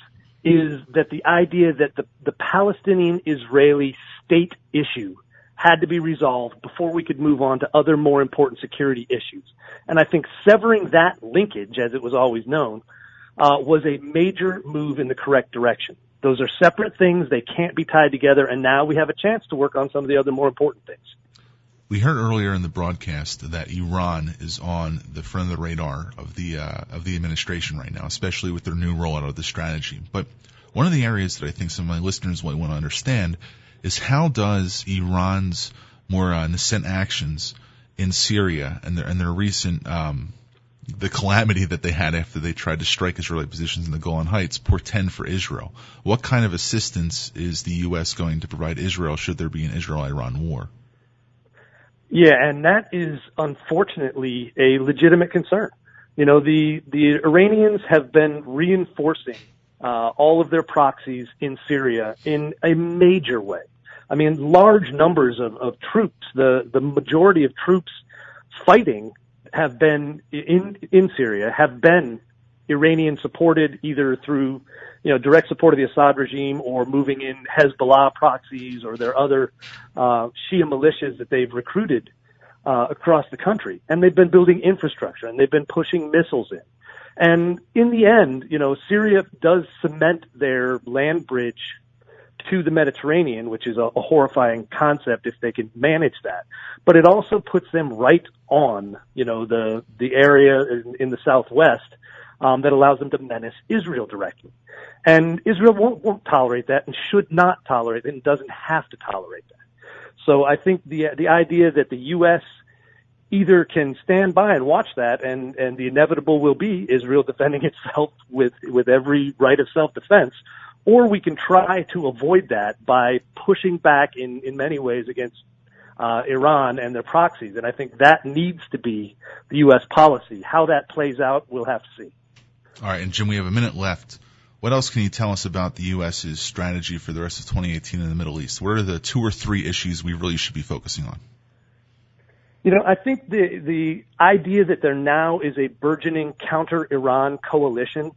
is that the idea that the, the Palestinian Israeli state issue had to be resolved before we could move on to other more important security issues. And I think severing that linkage, as it was always known, uh, was a major move in the correct direction. Those are separate things. They can't be tied together. And now we have a chance to work on some of the other more important things. We heard earlier in the broadcast that Iran is on the front of the radar of the uh, of the administration right now, especially with their new rollout of the strategy. But one of the areas that I think some of my listeners might want to understand is how does Iran's more uh, nascent actions in Syria and their and their recent um, the calamity that they had after they tried to strike Israeli positions in the Golan Heights portend for Israel? What kind of assistance is the U.S. going to provide Israel should there be an Israel-Iran war? Yeah, and that is unfortunately a legitimate concern. You know, the the Iranians have been reinforcing uh, all of their proxies in Syria in a major way. I mean, large numbers of, of troops. The the majority of troops fighting have been in in Syria have been Iranian supported either through you know direct support of the Assad regime or moving in Hezbollah proxies or their other uh, Shia militias that they've recruited uh, across the country, and they've been building infrastructure and they've been pushing missiles in. And in the end, you know, Syria does cement their land bridge to the Mediterranean, which is a, a horrifying concept if they can manage that. But it also puts them right on, you know, the the area in, in the southwest um, that allows them to menace Israel directly. And Israel won't, won't tolerate that and should not tolerate it and doesn't have to tolerate that. So I think the the idea that the U.S. either can stand by and watch that, and and the inevitable will be Israel defending itself with with every right of self defense, or we can try to avoid that by pushing back in, in many ways against uh, Iran and their proxies. And I think that needs to be the U.S. policy. How that plays out, we'll have to see. All right, and Jim, we have a minute left. What else can you tell us about the U.S.'s strategy for the rest of 2018 in the Middle East? What are the two or three issues we really should be focusing on? You know, I think the the idea that there now is a burgeoning counter-Iran coalition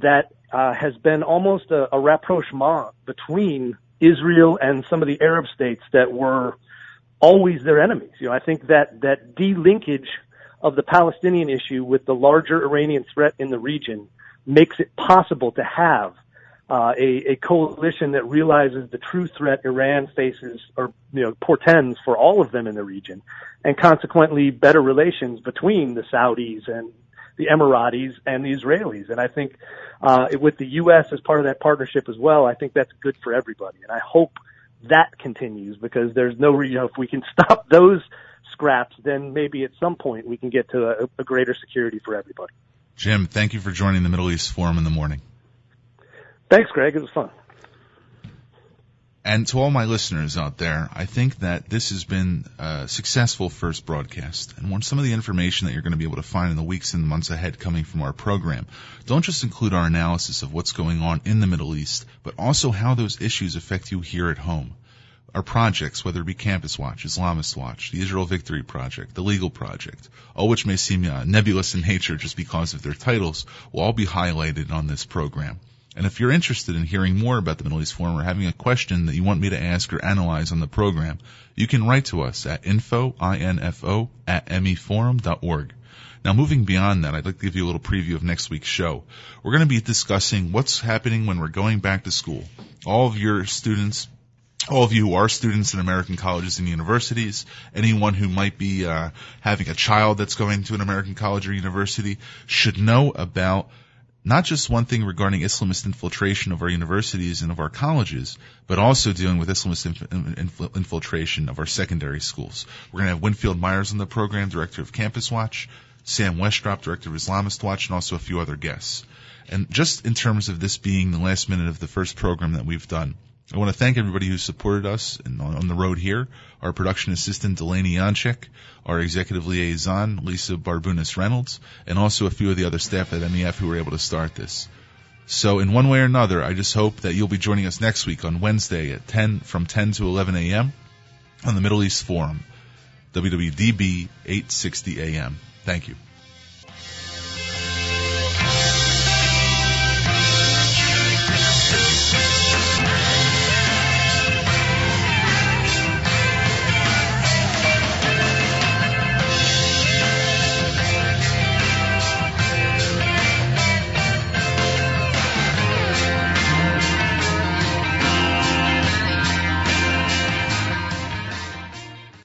that uh, has been almost a, a rapprochement between Israel and some of the Arab states that were always their enemies. You know, I think that that delinkage of the Palestinian issue with the larger Iranian threat in the region makes it possible to have uh, a, a coalition that realizes the true threat Iran faces or you know portends for all of them in the region, and consequently better relations between the Saudis and the Emiratis and the Israelis. And I think uh, with the U.S. as part of that partnership as well, I think that's good for everybody. And I hope that continues because there's no, you know, if we can stop those scraps, then maybe at some point we can get to a, a greater security for everybody. Jim, thank you for joining the Middle East Forum in the morning. Thanks, Greg. It was fun. And to all my listeners out there, I think that this has been a successful first broadcast. And when some of the information that you're going to be able to find in the weeks and months ahead coming from our program, don't just include our analysis of what's going on in the Middle East, but also how those issues affect you here at home. Our projects, whether it be Campus Watch, Islamist Watch, the Israel Victory Project, the Legal Project, all which may seem uh, nebulous in nature just because of their titles, will all be highlighted on this program. And if you're interested in hearing more about the Middle East Forum or having a question that you want me to ask or analyze on the program, you can write to us at info, I-N-F-O, at meforum.org. Now moving beyond that, I'd like to give you a little preview of next week's show. We're going to be discussing what's happening when we're going back to school. All of your students, all of you who are students in American colleges and universities, anyone who might be uh, having a child that's going to an American college or university should know about not just one thing regarding Islamist infiltration of our universities and of our colleges, but also dealing with Islamist inf- infiltration of our secondary schools. We're going to have Winfield Myers on the program, director of Campus Watch, Sam Westrop, director of Islamist Watch, and also a few other guests. And just in terms of this being the last minute of the first program that we've done, I want to thank everybody who supported us on the road here. Our production assistant Delaney Yanchek, our executive liaison Lisa Barbunas Reynolds, and also a few of the other staff at MEF who were able to start this. So in one way or another, I just hope that you'll be joining us next week on Wednesday at 10 from 10 to 11 a.m. on the Middle East Forum, WWDB 860 AM. Thank you.